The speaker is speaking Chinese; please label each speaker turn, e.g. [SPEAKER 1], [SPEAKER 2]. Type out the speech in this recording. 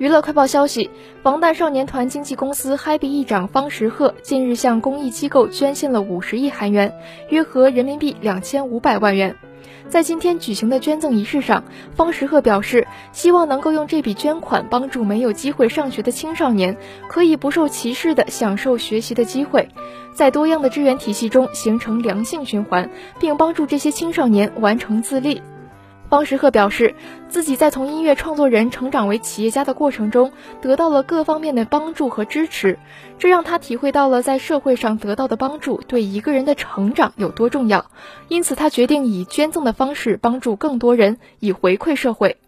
[SPEAKER 1] 娱乐快报消息：防弹少年团经纪公司 Happy 议长方时赫近日向公益机构捐献了五十亿韩元，约合人民币两千五百万元。在今天举行的捐赠仪式上，方时赫表示，希望能够用这笔捐款帮助没有机会上学的青少年，可以不受歧视的享受学习的机会，在多样的支援体系中形成良性循环，并帮助这些青少年完成自立。方时赫表示，自己在从音乐创作人成长为企业家的过程中，得到了各方面的帮助和支持，这让他体会到了在社会上得到的帮助对一个人的成长有多重要。因此，他决定以捐赠的方式帮助更多人，以回馈社会。